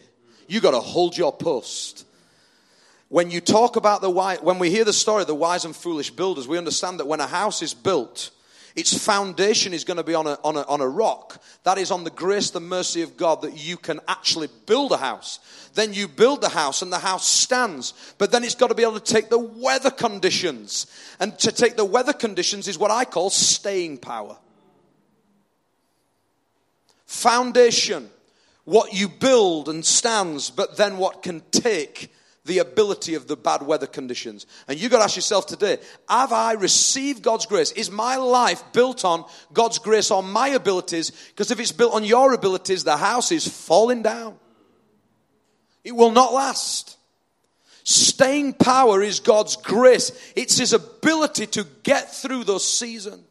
You've got to hold your post. When you talk about the wise, when we hear the story of the wise and foolish builders, we understand that when a house is built, its foundation is going to be on a, on, a, on a rock. That is on the grace, the mercy of God that you can actually build a house. Then you build the house and the house stands. But then it's got to be able to take the weather conditions. And to take the weather conditions is what I call staying power. Foundation, what you build and stands, but then what can take the ability of the bad weather conditions. And you got to ask yourself today, have I received God's grace? Is my life built on God's grace on my abilities? Because if it's built on your abilities, the house is falling down. It will not last. Staying power is God's grace. It's His ability to get through those seasons.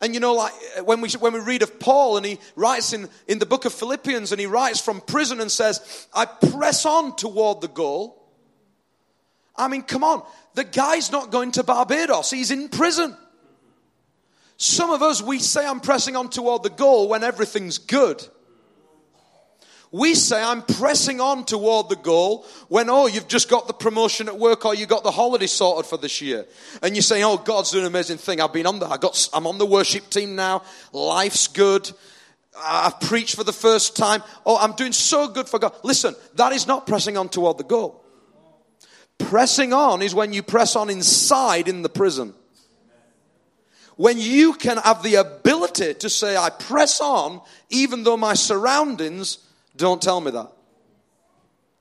And you know, like uh, when we, when we read of Paul and he writes in, in the book of Philippians and he writes from prison and says, I press on toward the goal. I mean, come on. The guy's not going to Barbados. He's in prison. Some of us, we say I'm pressing on toward the goal when everything's good. We say, I'm pressing on toward the goal when, oh, you've just got the promotion at work or you got the holiday sorted for this year. And you say, oh, God's doing an amazing thing. I've been on the, I got, I'm on the worship team now. Life's good. I've preached for the first time. Oh, I'm doing so good for God. Listen, that is not pressing on toward the goal. Pressing on is when you press on inside in the prison. When you can have the ability to say, I press on even though my surroundings don't tell me that.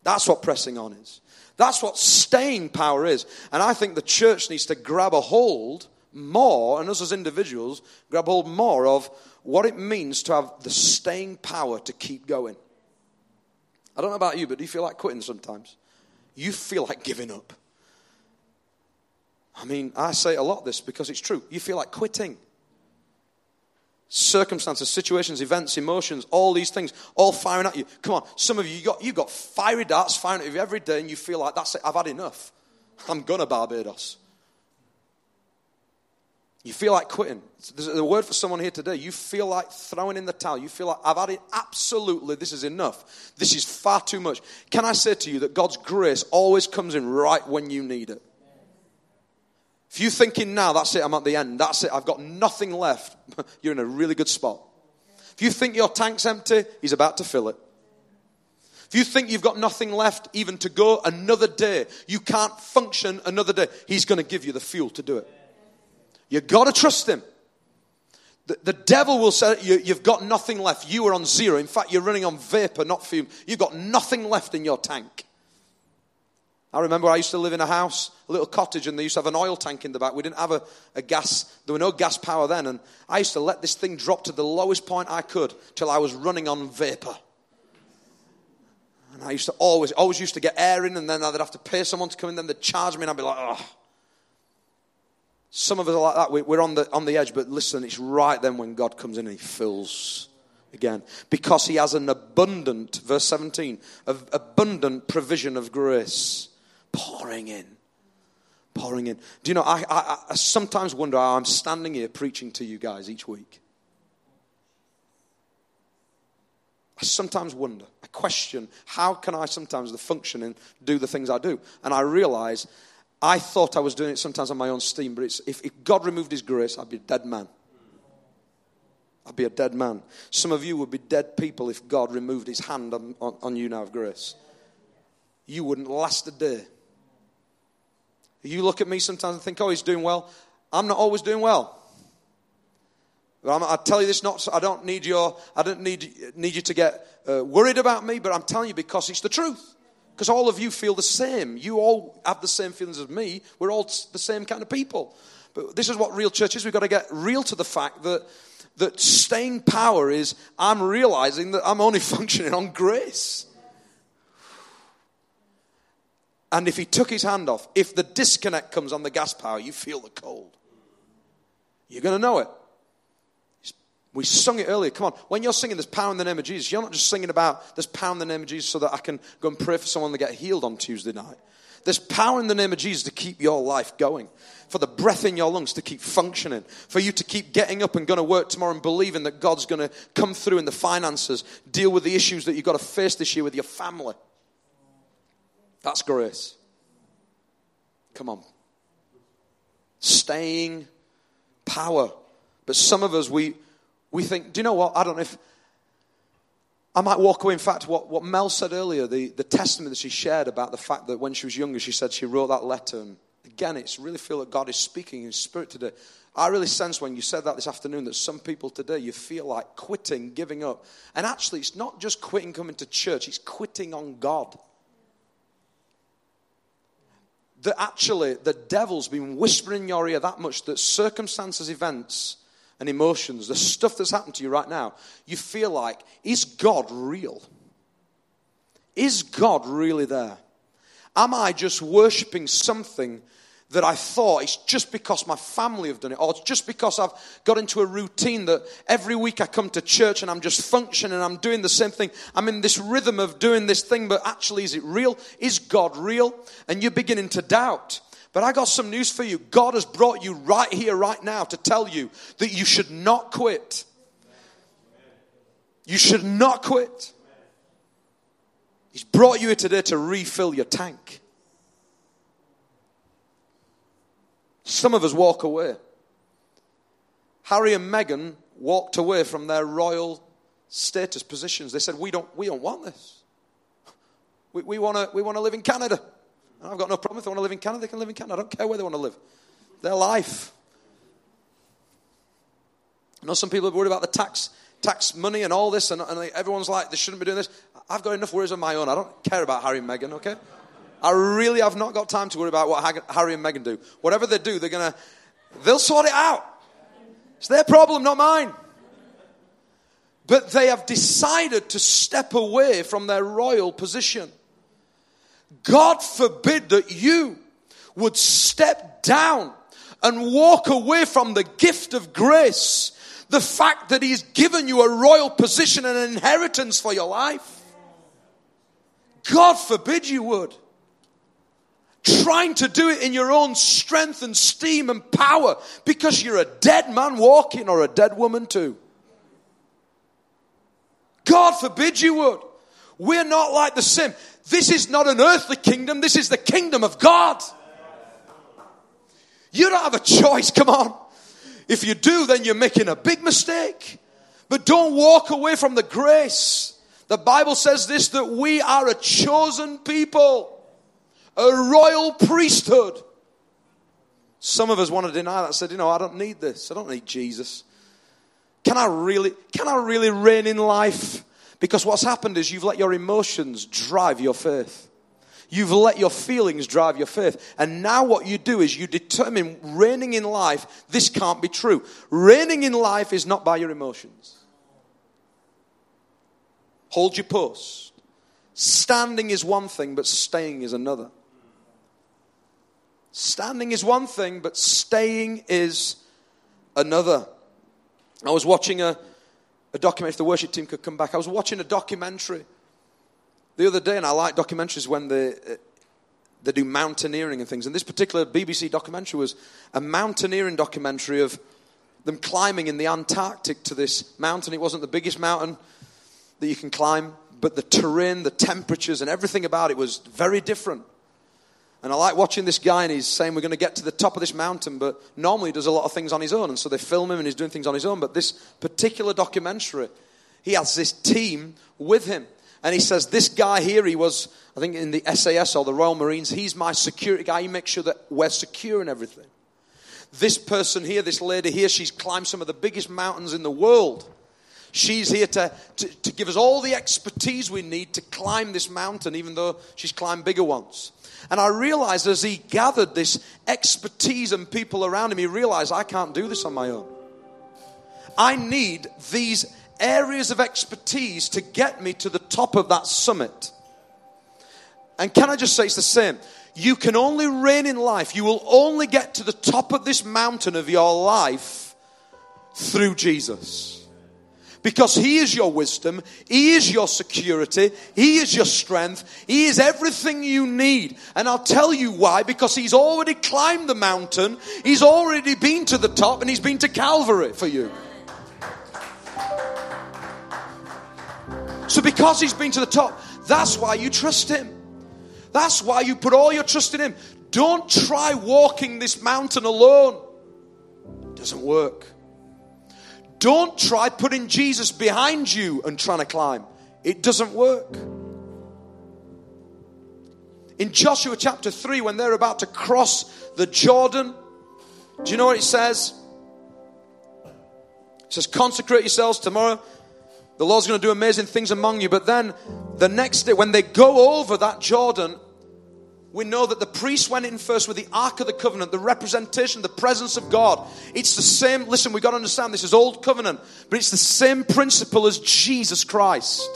That's what pressing on is. That's what staying power is. And I think the church needs to grab a hold more, and us as individuals, grab hold more of what it means to have the staying power to keep going. I don't know about you, but do you feel like quitting sometimes? You feel like giving up. I mean, I say a lot this because it's true. You feel like quitting. Circumstances, situations, events, emotions, all these things, all firing at you. Come on, some of you, you got, you got fiery darts firing at you every day, and you feel like, that's it, I've had enough. I'm to Barbados. You feel like quitting. There's a word for someone here today. You feel like throwing in the towel. You feel like, I've had it absolutely, this is enough. This is far too much. Can I say to you that God's grace always comes in right when you need it? If you're thinking now, that's it, I'm at the end, that's it, I've got nothing left, you're in a really good spot. If you think your tank's empty, He's about to fill it. If you think you've got nothing left even to go another day, you can't function another day, He's going to give you the fuel to do it. You've got to trust Him. The, the devil will say you, you've got nothing left. You are on zero. In fact, you're running on vapor, not fume. You've got nothing left in your tank. I remember I used to live in a house, a little cottage, and they used to have an oil tank in the back. We didn't have a, a gas, there were no gas power then, and I used to let this thing drop to the lowest point I could till I was running on vapor. And I used to always, always used to get air in, and then I'd have to pay someone to come in, then they'd charge me, and I'd be like, oh. Some of us are like that. We're on the, on the edge, but listen, it's right then when God comes in and He fills again. Because He has an abundant, verse 17, abundant provision of grace pouring in. Pouring in. Do you know, I, I, I sometimes wonder how I'm standing here preaching to you guys each week. I sometimes wonder, I question, how can I sometimes function and do the things I do? And I realize I thought I was doing it sometimes on my own steam, but if, if God removed His grace, I'd be a dead man. I'd be a dead man. Some of you would be dead people if God removed His hand on, on, on you now of grace. You wouldn't last a day. You look at me sometimes and think, oh, he's doing well. I'm not always doing well. I tell you this not. I don't need your. I don't need need you to get uh, worried about me, but I'm telling you because it's the truth. Because all of you feel the same. You all have the same feelings as me. We're all the same kind of people. But this is what real church is. We've got to get real to the fact that that staying power is. I'm realizing that I'm only functioning on grace. And if he took his hand off, if the disconnect comes on the gas power, you feel the cold. You're going to know it. We sung it earlier. Come on. When you're singing there's power in the name of Jesus, you're not just singing about there's power in the name of Jesus so that I can go and pray for someone to get healed on Tuesday night. There's power in the name of Jesus to keep your life going, for the breath in your lungs to keep functioning, for you to keep getting up and going to work tomorrow and believing that God's going to come through in the finances, deal with the issues that you've got to face this year with your family. That's grace. Come on. Staying power. But some of us, we, we think, do you know what? I don't know if. I might walk away. In fact, what, what Mel said earlier, the, the testimony that she shared about the fact that when she was younger, she said she wrote that letter. And again, it's really feel that God is speaking in spirit today. I really sense when you said that this afternoon that some people today, you feel like quitting, giving up. And actually, it's not just quitting coming to church, it's quitting on God that actually the devil's been whispering in your ear that much that circumstances, events, and emotions, the stuff that's happened to you right now, you feel like, is God real? Is God really there? Am I just worshiping something that I thought it's just because my family have done it, or it's just because I've got into a routine that every week I come to church and I'm just functioning and I'm doing the same thing. I'm in this rhythm of doing this thing, but actually, is it real? Is God real? And you're beginning to doubt. But I got some news for you. God has brought you right here, right now, to tell you that you should not quit. You should not quit. He's brought you here today to refill your tank. Some of us walk away. Harry and Meghan walked away from their royal status positions. They said, We don't, we don't want this. We, we want to we wanna live in Canada. And I've got no problem if they want to live in Canada, they can live in Canada. I don't care where they want to live. Their life. I know some people are worried about the tax, tax money and all this, and, and everyone's like, they shouldn't be doing this. I've got enough worries of my own. I don't care about Harry and Meghan, okay? I really have not got time to worry about what Harry and Meghan do. Whatever they do, they're going to, they'll sort it out. It's their problem, not mine. But they have decided to step away from their royal position. God forbid that you would step down and walk away from the gift of grace The fact that He's given you a royal position and an inheritance for your life. God forbid you would. Trying to do it in your own strength and steam and power because you're a dead man walking or a dead woman too. God forbid you would. We're not like the sim. This is not an earthly kingdom, this is the kingdom of God. You don't have a choice, come on. If you do, then you're making a big mistake. But don't walk away from the grace. The Bible says this that we are a chosen people, a royal priesthood. Some of us want to deny that. Said, you know, I don't need this. I don't need Jesus. Can I really, can I really reign in life? Because what's happened is you've let your emotions drive your faith. You've let your feelings drive your faith. And now what you do is you determine reigning in life, this can't be true. Reigning in life is not by your emotions. Hold your post. Standing is one thing, but staying is another. Standing is one thing, but staying is another. I was watching a, a documentary, if the worship team could come back, I was watching a documentary the other day, and I like documentaries when they, uh, they do mountaineering and things. And this particular BBC documentary was a mountaineering documentary of them climbing in the Antarctic to this mountain. It wasn't the biggest mountain that you can climb, but the terrain, the temperatures, and everything about it was very different. And I like watching this guy, and he's saying, We're going to get to the top of this mountain, but normally he does a lot of things on his own. And so they film him, and he's doing things on his own. But this particular documentary, he has this team with him. And he says, This guy here, he was, I think, in the SAS or the Royal Marines. He's my security guy. He makes sure that we're secure and everything. This person here, this lady here, she's climbed some of the biggest mountains in the world. She's here to, to, to give us all the expertise we need to climb this mountain, even though she's climbed bigger ones. And I realized as he gathered this expertise and people around him, he realized I can't do this on my own. I need these areas of expertise to get me to the top of that summit. And can I just say it's the same? You can only reign in life, you will only get to the top of this mountain of your life through Jesus. Because He is your wisdom, He is your security, He is your strength, He is everything you need. And I'll tell you why, because He's already climbed the mountain, He's already been to the top, and He's been to Calvary for you. So, because he's been to the top, that's why you trust him. That's why you put all your trust in him. Don't try walking this mountain alone, it doesn't work. Don't try putting Jesus behind you and trying to climb, it doesn't work. In Joshua chapter 3, when they're about to cross the Jordan, do you know what it says? It says, Consecrate yourselves tomorrow the Lord's going to do amazing things among you. But then the next day, when they go over that Jordan, we know that the priests went in first with the Ark of the Covenant, the representation, the presence of God. It's the same, listen, we've got to understand this is Old Covenant, but it's the same principle as Jesus Christ.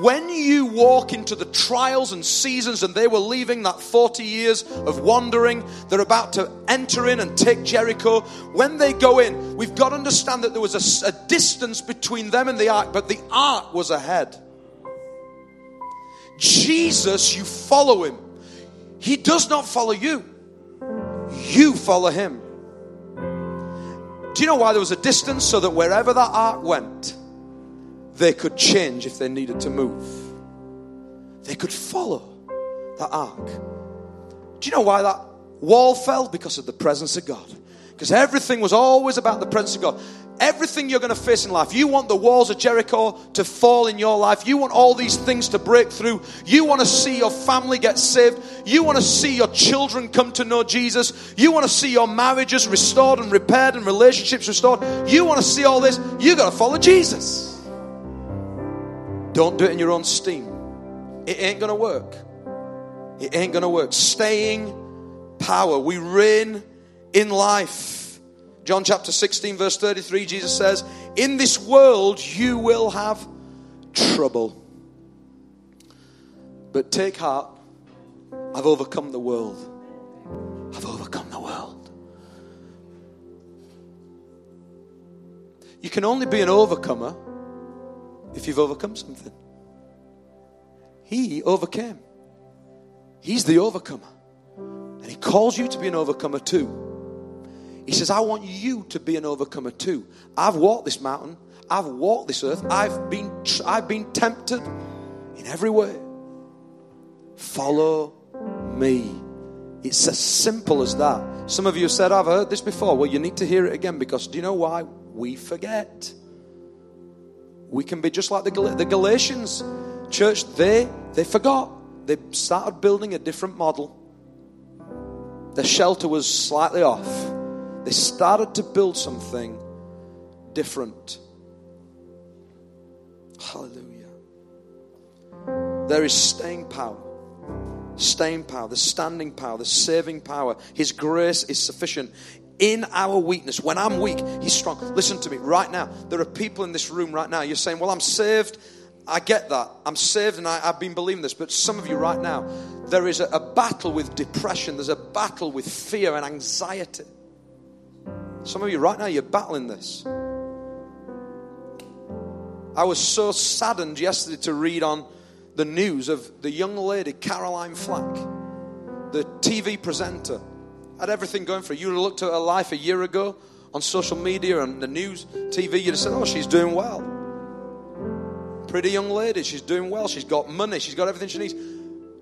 When you walk into the trials and seasons, and they were leaving that 40 years of wandering, they're about to enter in and take Jericho. When they go in, we've got to understand that there was a, a distance between them and the ark, but the ark was ahead. Jesus, you follow him. He does not follow you, you follow him. Do you know why there was a distance? So that wherever that ark went, they could change if they needed to move. They could follow the ark. Do you know why that wall fell? Because of the presence of God. Because everything was always about the presence of God. Everything you're going to face in life, you want the walls of Jericho to fall in your life. You want all these things to break through. You want to see your family get saved. You want to see your children come to know Jesus. You want to see your marriages restored and repaired and relationships restored. You want to see all this. You got to follow Jesus. Don't do it in your own steam. It ain't going to work. It ain't going to work. Staying power. We reign in life. John chapter 16, verse 33, Jesus says, In this world you will have trouble. But take heart, I've overcome the world. I've overcome the world. You can only be an overcomer if you've overcome something. He overcame. He's the overcomer. And He calls you to be an overcomer too. He says, I want you to be an overcomer too. I've walked this mountain. I've walked this earth. I've been, I've been tempted in every way. Follow me. It's as simple as that. Some of you said, I've heard this before. Well, you need to hear it again because do you know why? We forget. We can be just like the, Gal- the Galatians church. They, they forgot. They started building a different model. The shelter was slightly off. They started to build something different. Hallelujah. There is staying power. Staying power, the standing power, the saving power. His grace is sufficient in our weakness. When I'm weak, He's strong. Listen to me right now. There are people in this room right now. You're saying, Well, I'm saved. I get that. I'm saved and I, have been believing this. But some of you right now, there is a, a battle with depression, there's a battle with fear and anxiety. Some of you right now, you're battling this. I was so saddened yesterday to read on the news of the young lady, Caroline Flack, the TV presenter, had everything going for her. You looked at her life a year ago on social media and the news, TV, you'd have said, oh, she's doing well. Pretty young lady, she's doing well. She's got money, she's got everything she needs.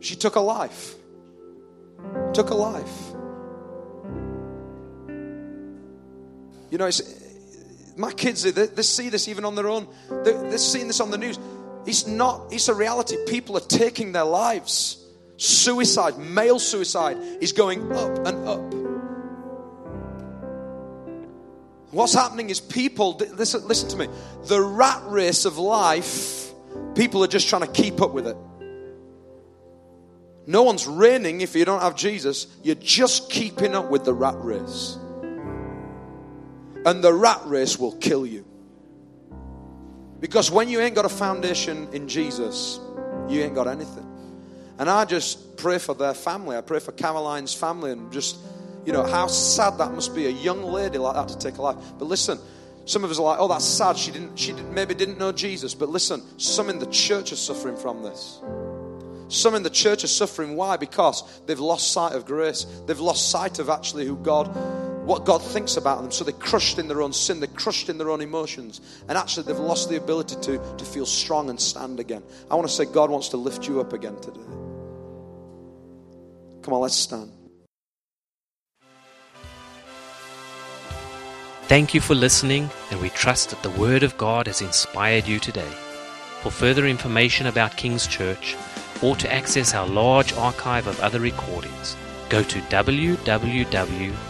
She took a life. Took a life. You know, my kids, they, they, see this even on their own. They, they're seeing this on the news. It's not, it's a reality. People are taking their lives. Suicide, male suicide, is going up and up. What's happening is people, listen, listen to me, the rat race of life, people are just trying to keep up with it. No one's reigning if you don't have Jesus. You're just keeping up with the rat race. And the rat race will kill you. Because when you ain't got a foundation in Jesus, you ain't got anything. And I just pray for their family. I pray for Caroline's family and just, you know, how sad that must be a young lady like that to take a life. But listen, some of us are like, oh, that's sad. She didn't, she did, maybe didn't know Jesus. But listen, some in the church are suffering from this. Some in the church are suffering. Why? Because they've lost sight of grace. They've lost sight of actually who God what God thinks about them. So they're crushed in their own sin, they're crushed in their own emotions, and actually they've lost the ability to, to feel strong and stand again. I want to say, God wants to lift you up again today. Come on, let's stand. Thank you for listening, and we trust that the Word of God has inspired you today. For further information about King's Church, or to access our large archive of other recordings, go to www